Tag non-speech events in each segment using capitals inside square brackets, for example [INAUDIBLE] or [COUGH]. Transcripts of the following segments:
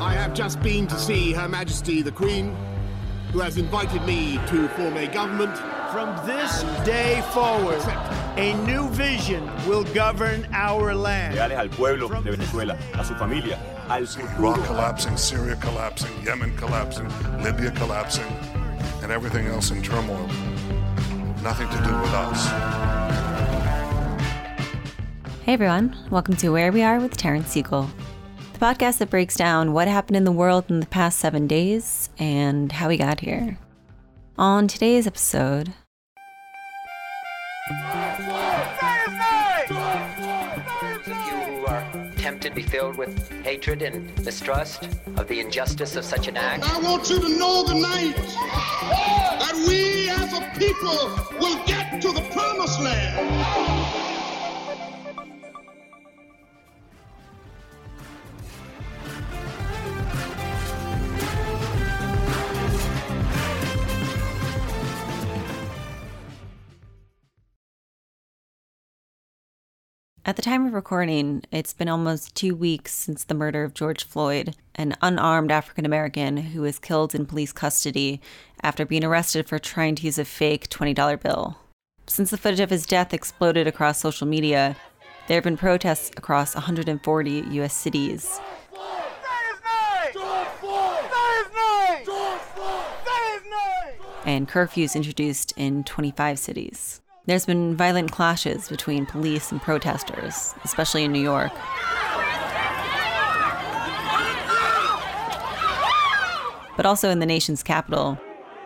I have just been to see Her Majesty the Queen, who has invited me to form a government. From this day forward, a new vision will govern our land. Leales al pueblo de Venezuela, a su familia, al Iraq collapsing, Syria collapsing, Yemen collapsing, Libya collapsing, and everything else in turmoil. Nothing to do with us. Hey everyone, welcome to Where We Are with Taryn Siegel, the podcast that breaks down what happened in the world in the past seven days and how we got here. On today's episode, You who are tempted to be filled with hatred and mistrust of the injustice of such an act. I want you to know tonight that we as a people will get to the promised land. At the time of recording, it's been almost two weeks since the murder of George Floyd, an unarmed African American who was killed in police custody after being arrested for trying to use a fake $20 bill. Since the footage of his death exploded across social media, there have been protests across 140 U.S. cities. and curfews introduced in 25 cities. There's been violent clashes between police and protesters, especially in New York. But also in the nation's capital,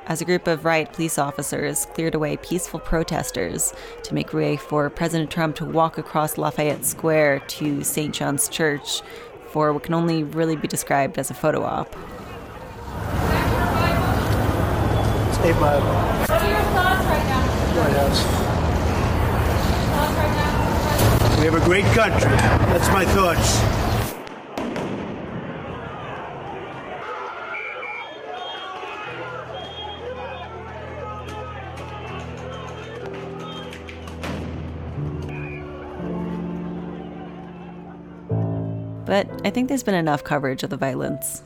as a group of riot police officers cleared away peaceful protesters to make way for President Trump to walk across Lafayette Square to St. John's Church for what can only really be described as a photo op. Hey, bud. White House. We have a great country. That's my thoughts. But I think there's been enough coverage of the violence.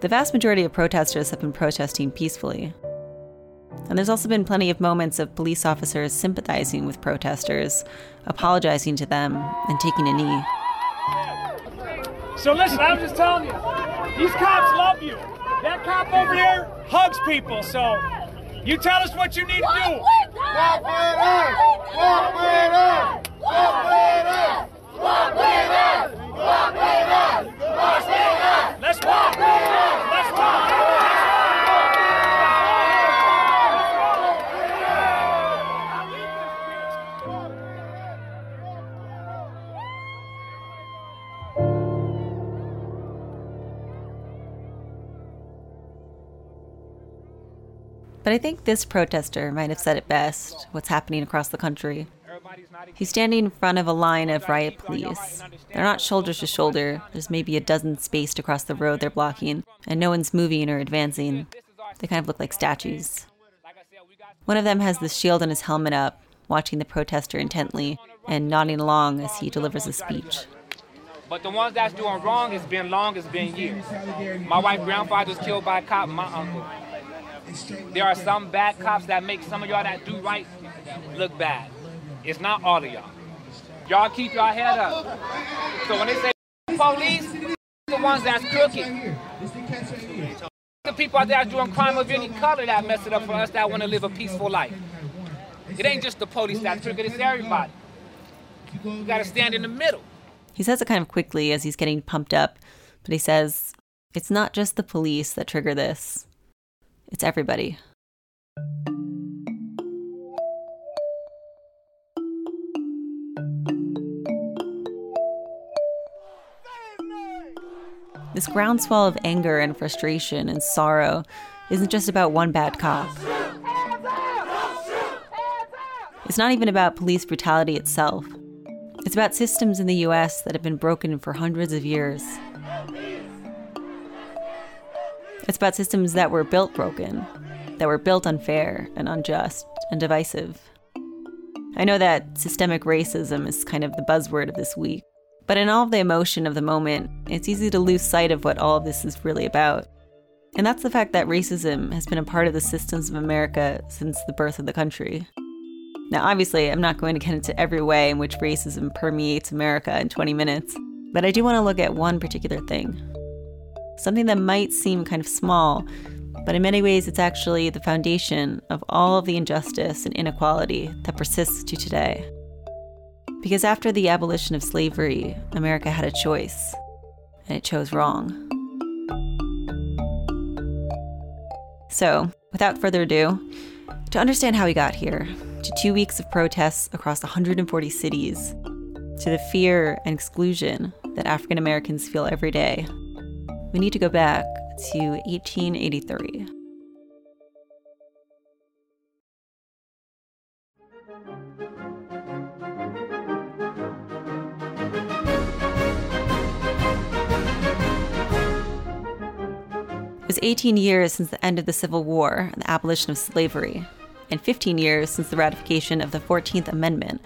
The vast majority of protesters have been protesting peacefully. And there's also been plenty of moments of police officers sympathizing with protesters, apologizing to them, and taking a knee. So listen, I'm just telling you, these cops love you. That cop over there hugs people, so you tell us what you need to do. Walk with us! Walk with us! Walk with us! Walk with us! Walk with us! But I think this protester might have said it best what's happening across the country. He's standing in front of a line of riot police. They're not shoulder to shoulder, there's maybe a dozen spaced across the road they're blocking, and no one's moving or advancing. They kind of look like statues. One of them has the shield on his helmet up, watching the protester intently and nodding along as he delivers a speech. But the ones that's doing wrong, it's been long, it's been years. My white grandfather was killed by a cop, my uncle. There are some bad cops that make some of y'all that do right look bad. It's not all of y'all. Y'all keep your head up. So when they say police, the ones that's crooked. The people out there doing crime of any color that mess it up for us that want to live a peaceful life. It ain't just the police that's crooked, it's everybody. You gotta stand in the middle. He says it kind of quickly as he's getting pumped up, but he says, It's not just the police that trigger this, it's everybody. This groundswell of anger and frustration and sorrow isn't just about one bad cop. It's not even about police brutality itself. It's about systems in the US that have been broken for hundreds of years. It's about systems that were built broken, that were built unfair and unjust and divisive. I know that systemic racism is kind of the buzzword of this week, but in all of the emotion of the moment, it's easy to lose sight of what all of this is really about. And that's the fact that racism has been a part of the systems of America since the birth of the country. Now, obviously, I'm not going to get into every way in which racism permeates America in 20 minutes, but I do want to look at one particular thing. Something that might seem kind of small, but in many ways, it's actually the foundation of all of the injustice and inequality that persists to today. Because after the abolition of slavery, America had a choice, and it chose wrong. So, without further ado, to understand how we got here, to two weeks of protests across 140 cities, to the fear and exclusion that African Americans feel every day, we need to go back to 1883. It was 18 years since the end of the Civil War and the abolition of slavery, and 15 years since the ratification of the 14th Amendment,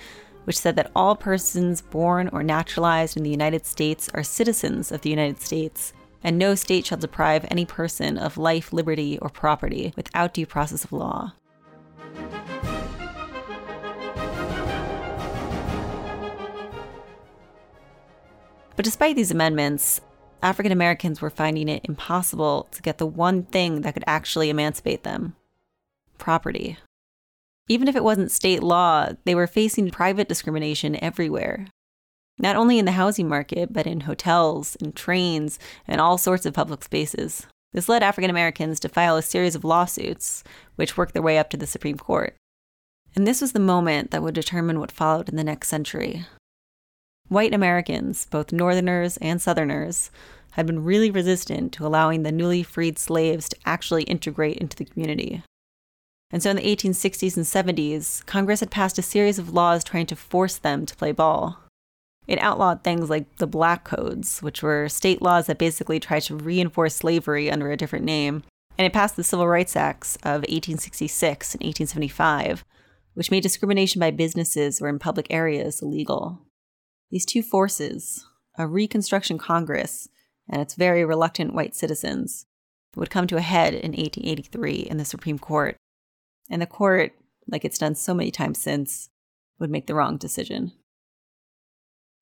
which said that all persons born or naturalized in the United States are citizens of the United States and no state shall deprive any person of life, liberty, or property without due process of law. But despite these amendments, African Americans were finding it impossible to get the one thing that could actually emancipate them property. Even if it wasn't state law, they were facing private discrimination everywhere not only in the housing market, but in hotels, in trains, and all sorts of public spaces. This led African Americans to file a series of lawsuits, which worked their way up to the Supreme Court. And this was the moment that would determine what followed in the next century. White Americans, both Northerners and Southerners, had been really resistant to allowing the newly freed slaves to actually integrate into the community. And so in the 1860s and 70s, Congress had passed a series of laws trying to force them to play ball. It outlawed things like the Black Codes, which were state laws that basically tried to reinforce slavery under a different name. And it passed the Civil Rights Acts of 1866 and 1875, which made discrimination by businesses or in public areas illegal. These two forces, a Reconstruction Congress and its very reluctant white citizens, would come to a head in 1883 in the Supreme Court. And the court, like it's done so many times since, would make the wrong decision.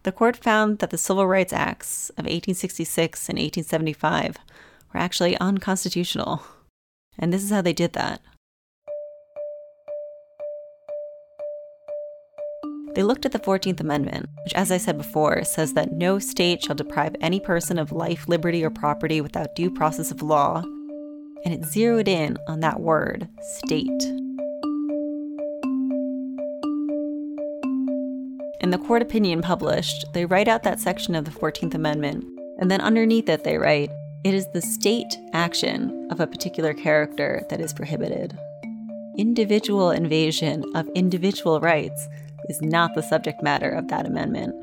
The court found that the Civil Rights Acts of 1866 and 1875 were actually unconstitutional. And this is how they did that. They looked at the 14th Amendment, which, as I said before, says that no state shall deprive any person of life, liberty, or property without due process of law. And it zeroed in on that word, state. The court opinion published, they write out that section of the 14th Amendment, and then underneath it they write, it is the state action of a particular character that is prohibited. Individual invasion of individual rights is not the subject matter of that amendment.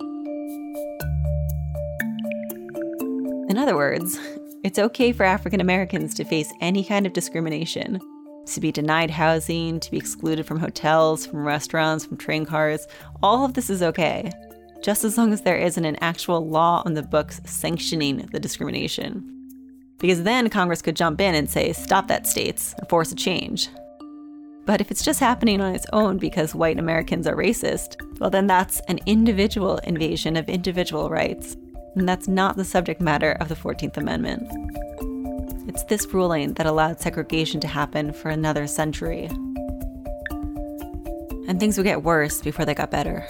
In other words, it's okay for African Americans to face any kind of discrimination, to be denied housing, to be excluded from hotels, from restaurants, from train cars. All of this is okay, just as long as there isn't an actual law on the books sanctioning the discrimination. Because then Congress could jump in and say, stop that, states, and force a change. But if it's just happening on its own because white Americans are racist, well, then that's an individual invasion of individual rights. And that's not the subject matter of the 14th Amendment. It's this ruling that allowed segregation to happen for another century. And things would get worse before they got better.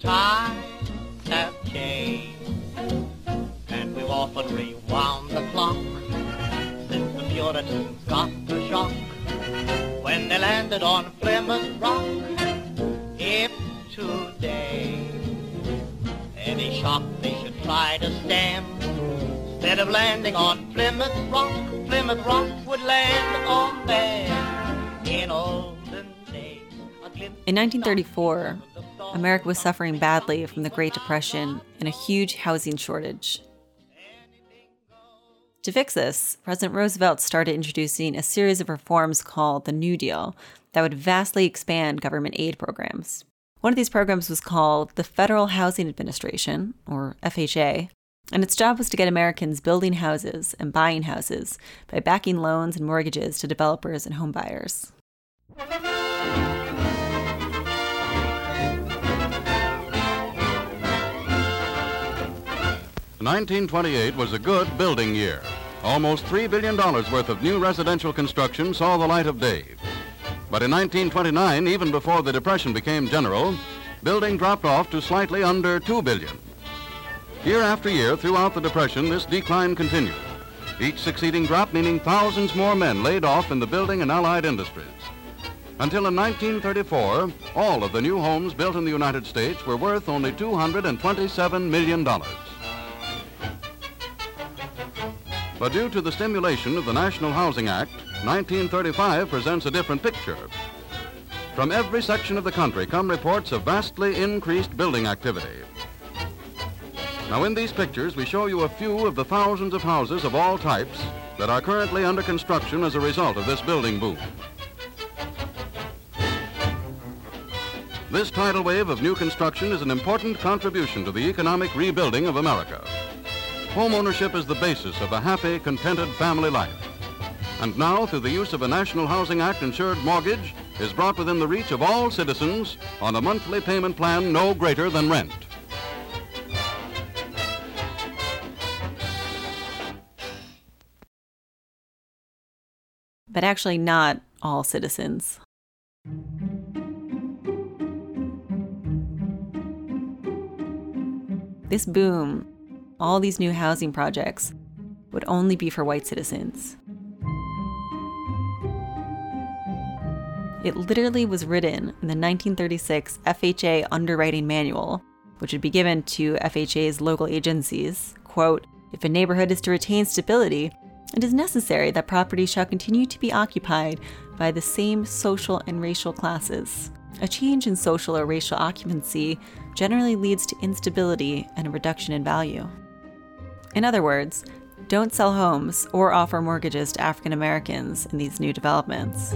Times have changed, and we've often rewound the clock since the Puritans got the shock when they landed on Plymouth Rock. Shock they should try to stand. Instead of landing on Plymouth Rock, Plymouth Rock would land on. In olden days, In 1934, America was suffering badly from the Great Depression and a huge housing shortage. To fix this, President Roosevelt started introducing a series of reforms called the New Deal that would vastly expand government aid programs. One of these programs was called the Federal Housing Administration, or FHA, and its job was to get Americans building houses and buying houses by backing loans and mortgages to developers and homebuyers. 1928 was a good building year. Almost $3 billion worth of new residential construction saw the light of day. But in 1929, even before the Depression became general, building dropped off to slightly under 2 billion. Year after year throughout the Depression, this decline continued. Each succeeding drop meaning thousands more men laid off in the building and allied industries. Until in 1934, all of the new homes built in the United States were worth only $227 million. But due to the stimulation of the National Housing Act, 1935 presents a different picture. From every section of the country come reports of vastly increased building activity. Now, in these pictures, we show you a few of the thousands of houses of all types that are currently under construction as a result of this building boom. This tidal wave of new construction is an important contribution to the economic rebuilding of America. Home ownership is the basis of a happy, contented family life. And now, through the use of a National Housing Act insured mortgage, is brought within the reach of all citizens on a monthly payment plan no greater than rent. But actually, not all citizens. This boom, all these new housing projects, would only be for white citizens. It literally was written in the 1936 FHA Underwriting Manual, which would be given to FHA's local agencies. Quote, if a neighborhood is to retain stability, it is necessary that property shall continue to be occupied by the same social and racial classes. A change in social or racial occupancy generally leads to instability and a reduction in value. In other words, don't sell homes or offer mortgages to African Americans in these new developments.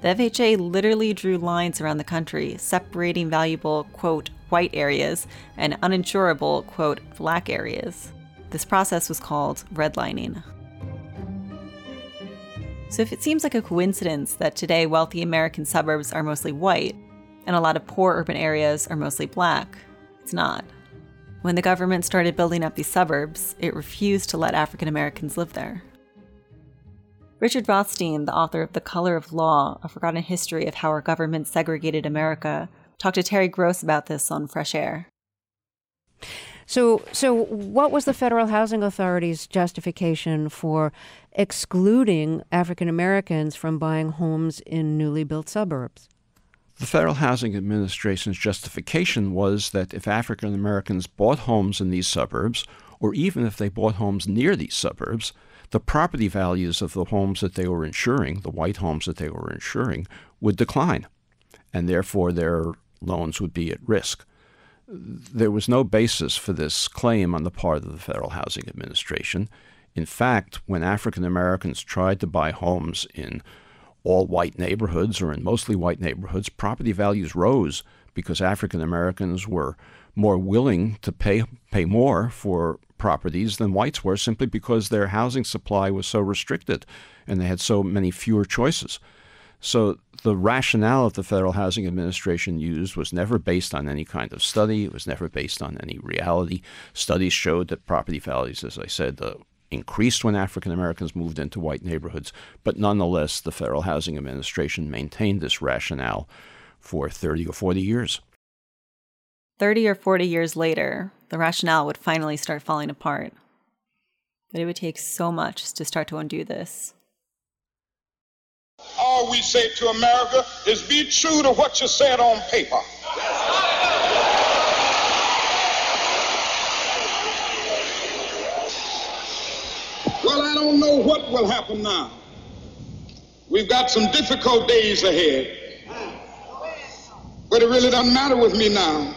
The FHA literally drew lines around the country, separating valuable, quote, white areas and uninsurable, quote, black areas. This process was called redlining. So if it seems like a coincidence that today wealthy American suburbs are mostly white and a lot of poor urban areas are mostly black, it's not. When the government started building up these suburbs, it refused to let African Americans live there. Richard Rothstein, the author of The Color of Law, A Forgotten History of How Our Government Segregated America, talked to Terry Gross about this on Fresh Air. So, so what was the Federal Housing Authority's justification for excluding African Americans from buying homes in newly built suburbs? The Federal Housing Administration's justification was that if African Americans bought homes in these suburbs, or even if they bought homes near these suburbs, the property values of the homes that they were insuring, the white homes that they were insuring, would decline, and therefore their loans would be at risk. There was no basis for this claim on the part of the Federal Housing Administration. In fact, when African Americans tried to buy homes in all white neighborhoods or in mostly white neighborhoods, property values rose because African Americans were more willing to pay pay more for properties than whites were simply because their housing supply was so restricted and they had so many fewer choices. So the rationale that the Federal Housing Administration used was never based on any kind of study. It was never based on any reality. Studies showed that property values, as I said, uh, increased when African Americans moved into white neighborhoods. But nonetheless, the Federal Housing Administration maintained this rationale for 30 or 40 years. 30 or 40 years later, the rationale would finally start falling apart. But it would take so much to start to undo this. all we say to America is be true to what you said on paper. Well, I don't know what will happen now. We've got some difficult days ahead. But it really doesn't matter with me now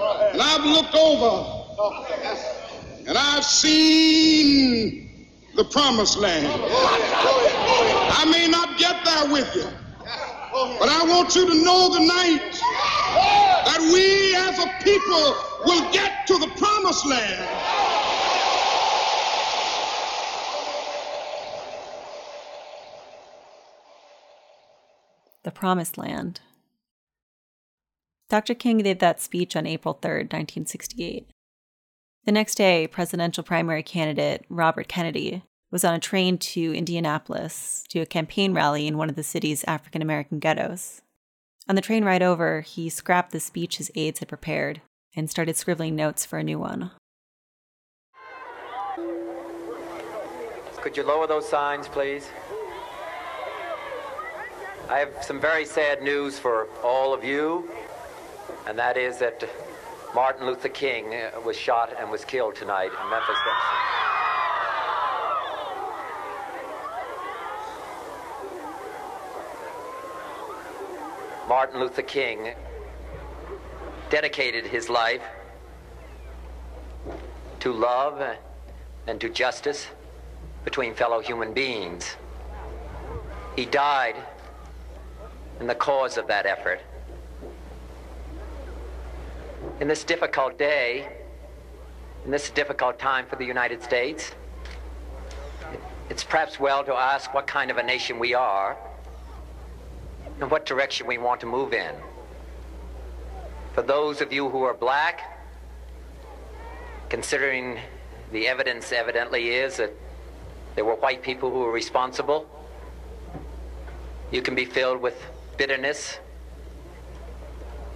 And I've looked over and I've seen the promised land. I may not get there with you, but I want you to know tonight that we as a people will get to the promised land. The Promised Land. Dr. King gave that speech on April 3, 1968. The next day, presidential primary candidate Robert Kennedy was on a train to Indianapolis to a campaign rally in one of the city's African American ghettos. On the train ride over, he scrapped the speech his aides had prepared and started scribbling notes for a new one. Could you lower those signs, please? I have some very sad news for all of you, and that is that Martin Luther King uh, was shot and was killed tonight in Memphis. Martin Luther King dedicated his life to love and to justice between fellow human beings. He died in the cause of that effort. In this difficult day, in this difficult time for the United States, it's perhaps well to ask what kind of a nation we are and what direction we want to move in. For those of you who are black, considering the evidence evidently is that there were white people who were responsible, you can be filled with bitterness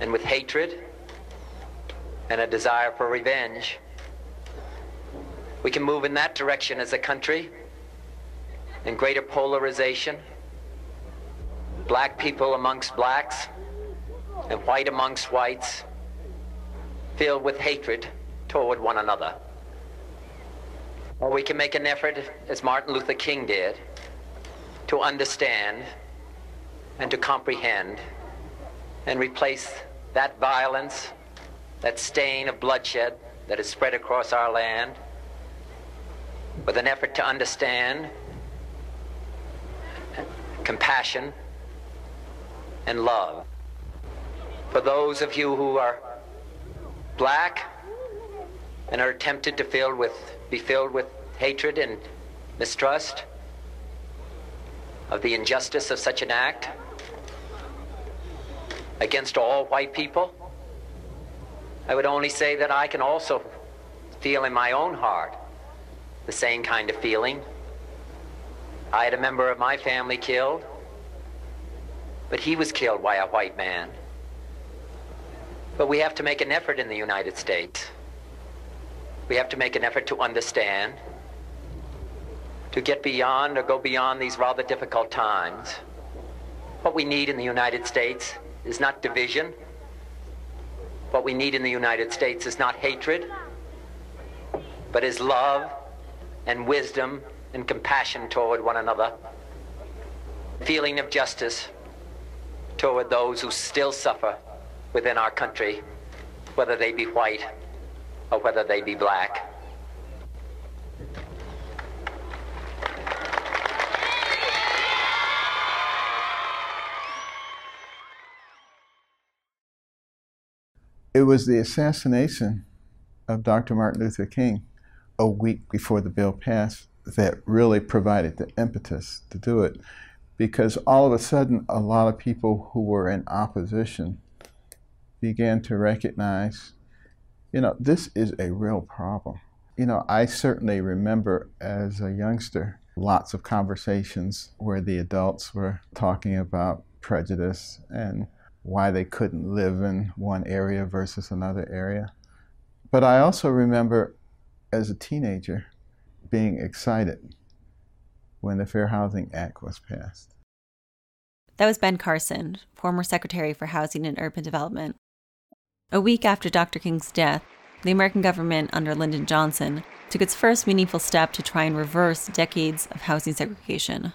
and with hatred and a desire for revenge. We can move in that direction as a country in greater polarization, black people amongst blacks and white amongst whites, filled with hatred toward one another. Or we can make an effort, as Martin Luther King did, to understand and to comprehend and replace that violence, that stain of bloodshed that is spread across our land with an effort to understand compassion and love. For those of you who are black and are tempted to fill with, be filled with hatred and mistrust of the injustice of such an act against all white people, I would only say that I can also feel in my own heart the same kind of feeling. I had a member of my family killed, but he was killed by a white man. But we have to make an effort in the United States. We have to make an effort to understand, to get beyond or go beyond these rather difficult times. What we need in the United States is not division. What we need in the United States is not hatred, but is love and wisdom and compassion toward one another, feeling of justice toward those who still suffer within our country, whether they be white or whether they be black. It was the assassination of Dr. Martin Luther King a week before the bill passed that really provided the impetus to do it. because all of a sudden, a lot of people who were in opposition began to recognize, you know, this is a real problem. You know, I certainly remember as a youngster lots of conversations where the adults were talking about prejudice and why they couldn't live in one area versus another area. But I also remember as a teenager being excited when the Fair Housing Act was passed. That was Ben Carson, former Secretary for Housing and Urban Development. A week after Dr. King's death, the American government under Lyndon Johnson took its first meaningful step to try and reverse decades of housing segregation.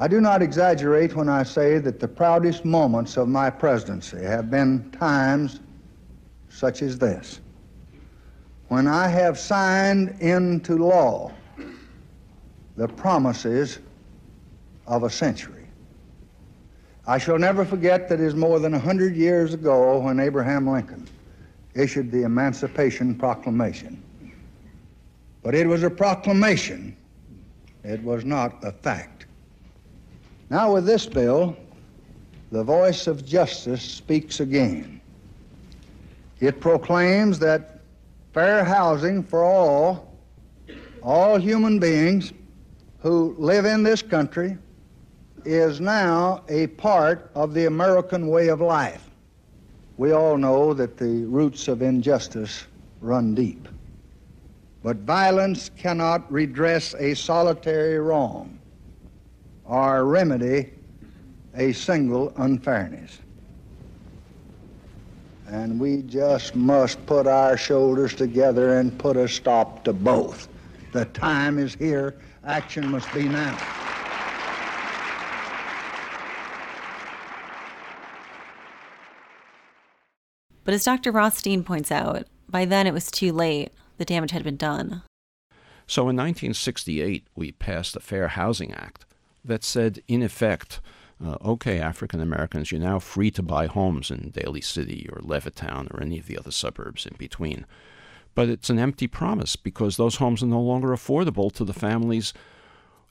I do not exaggerate when I say that the proudest moments of my presidency have been times such as this. When I have signed into law the promises of a century. I shall never forget that it is more than a hundred years ago when Abraham Lincoln issued the Emancipation Proclamation. But it was a proclamation, it was not a fact. Now, with this bill, the voice of justice speaks again. It proclaims that fair housing for all, all human beings who live in this country, is now a part of the American way of life. We all know that the roots of injustice run deep. But violence cannot redress a solitary wrong or remedy a single unfairness. And we just must put our shoulders together and put a stop to both. The time is here. Action must be now. But as Dr. Rothstein points out, by then it was too late. The damage had been done. So in 1968, we passed the Fair Housing Act that said, in effect, uh, okay, African Americans, you're now free to buy homes in Daly City or Levittown or any of the other suburbs in between. But it's an empty promise because those homes are no longer affordable to the families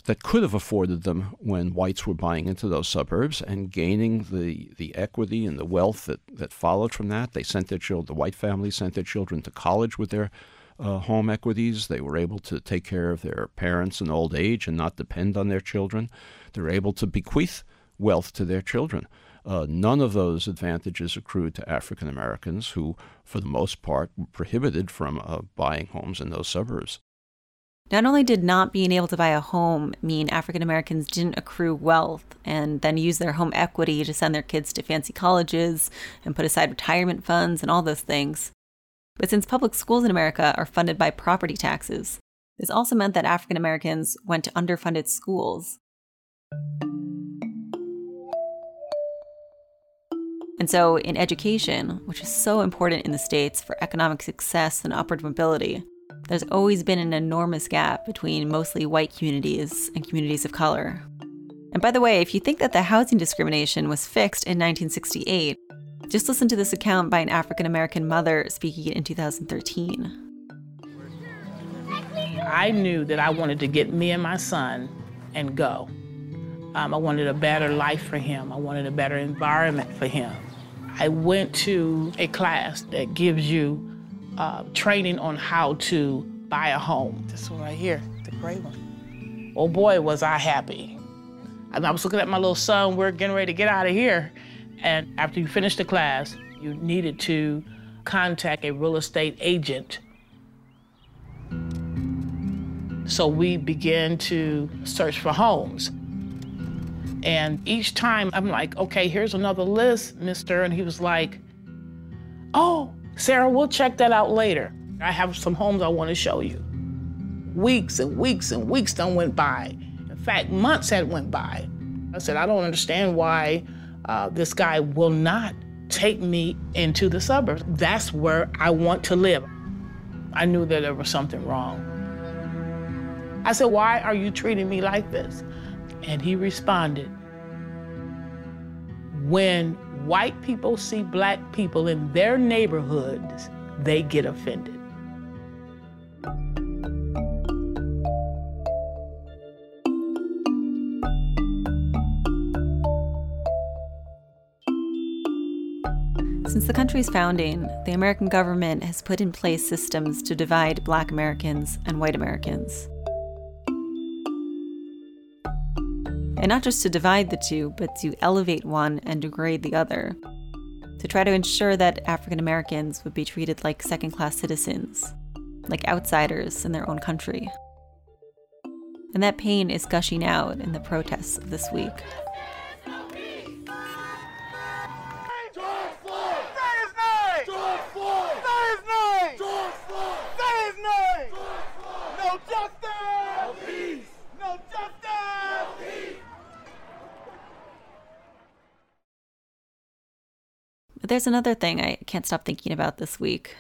that could have afforded them when whites were buying into those suburbs and gaining the, the equity and the wealth that, that followed from that. They sent their children, the white families sent their children to college with their uh, home equities. They were able to take care of their parents in old age and not depend on their children. They were able to bequeath wealth to their children. Uh, none of those advantages accrued to African Americans who, for the most part, were prohibited from uh, buying homes in those suburbs. Not only did not being able to buy a home mean African Americans didn't accrue wealth and then use their home equity to send their kids to fancy colleges and put aside retirement funds and all those things, but since public schools in America are funded by property taxes, this also meant that African Americans went to underfunded schools. And so, in education, which is so important in the States for economic success and upward mobility, there's always been an enormous gap between mostly white communities and communities of color. And by the way, if you think that the housing discrimination was fixed in 1968, just listen to this account by an African American mother speaking in 2013. I knew that I wanted to get me and my son and go. Um, I wanted a better life for him. I wanted a better environment for him. I went to a class that gives you uh, training on how to buy a home. This one right here, the gray one. Oh boy, was I happy. And I was looking at my little son, we're getting ready to get out of here. And after you finished the class, you needed to contact a real estate agent. So we began to search for homes. And each time I'm like, okay, here's another list, mister. And he was like, oh, Sarah, we'll check that out later. I have some homes I want to show you. Weeks and weeks and weeks done went by. In fact, months had went by. I said, I don't understand why uh, this guy will not take me into the suburbs. That's where I want to live. I knew that there was something wrong. I said, Why are you treating me like this? And he responded, When white people see black people in their neighborhoods, they get offended. Since the country's founding, the American government has put in place systems to divide black Americans and white Americans. And not just to divide the two, but to elevate one and degrade the other. To try to ensure that African Americans would be treated like second class citizens, like outsiders in their own country. And that pain is gushing out in the protests of this week. But there's another thing I can't stop thinking about this week.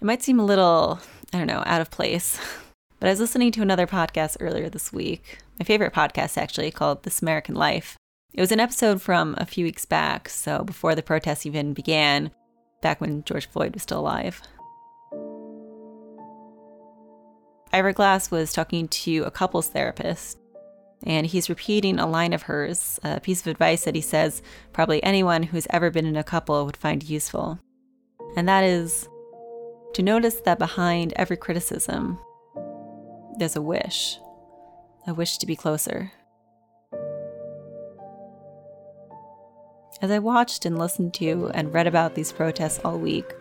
It might seem a little, I don't know, out of place, [LAUGHS] but I was listening to another podcast earlier this week, my favorite podcast actually, called This American Life. It was an episode from a few weeks back, so before the protests even began, back when George Floyd was still alive. Ira Glass was talking to a couples therapist, and he's repeating a line of hers, a piece of advice that he says probably anyone who's ever been in a couple would find useful. And that is to notice that behind every criticism, there's a wish, a wish to be closer. As I watched and listened to and read about these protests all week,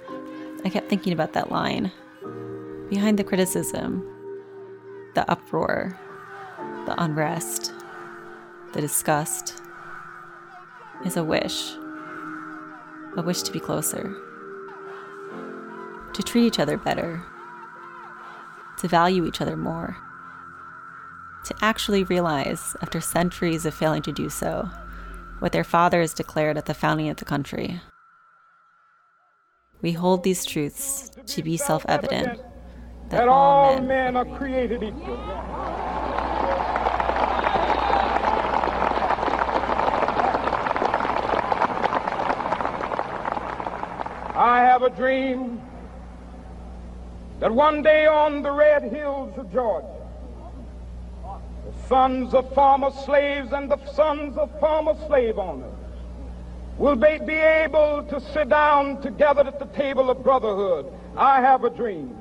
I kept thinking about that line. Behind the criticism, the uproar, the unrest, the disgust, is a wish. A wish to be closer. To treat each other better. To value each other more. To actually realize, after centuries of failing to do so, what their fathers declared at the founding of the country. We hold these truths to be self evident that all men, men are created equal. I have a dream that one day on the red hills of Georgia, the sons of former slaves and the sons of former slave owners will be, be able to sit down together at the table of brotherhood. I have a dream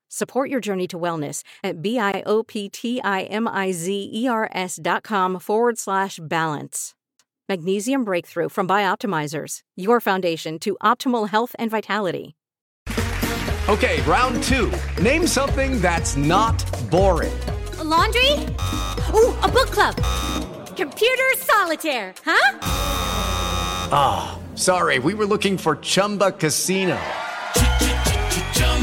Support your journey to wellness at B-I-O-P-T-I-M-I-Z-E-R-S dot com forward slash balance. Magnesium Breakthrough from Bioptimizers, your foundation to optimal health and vitality. Okay, round two. Name something that's not boring. A laundry? Ooh, a book club. Computer solitaire, huh? Ah, oh, sorry, we were looking for Chumba Casino.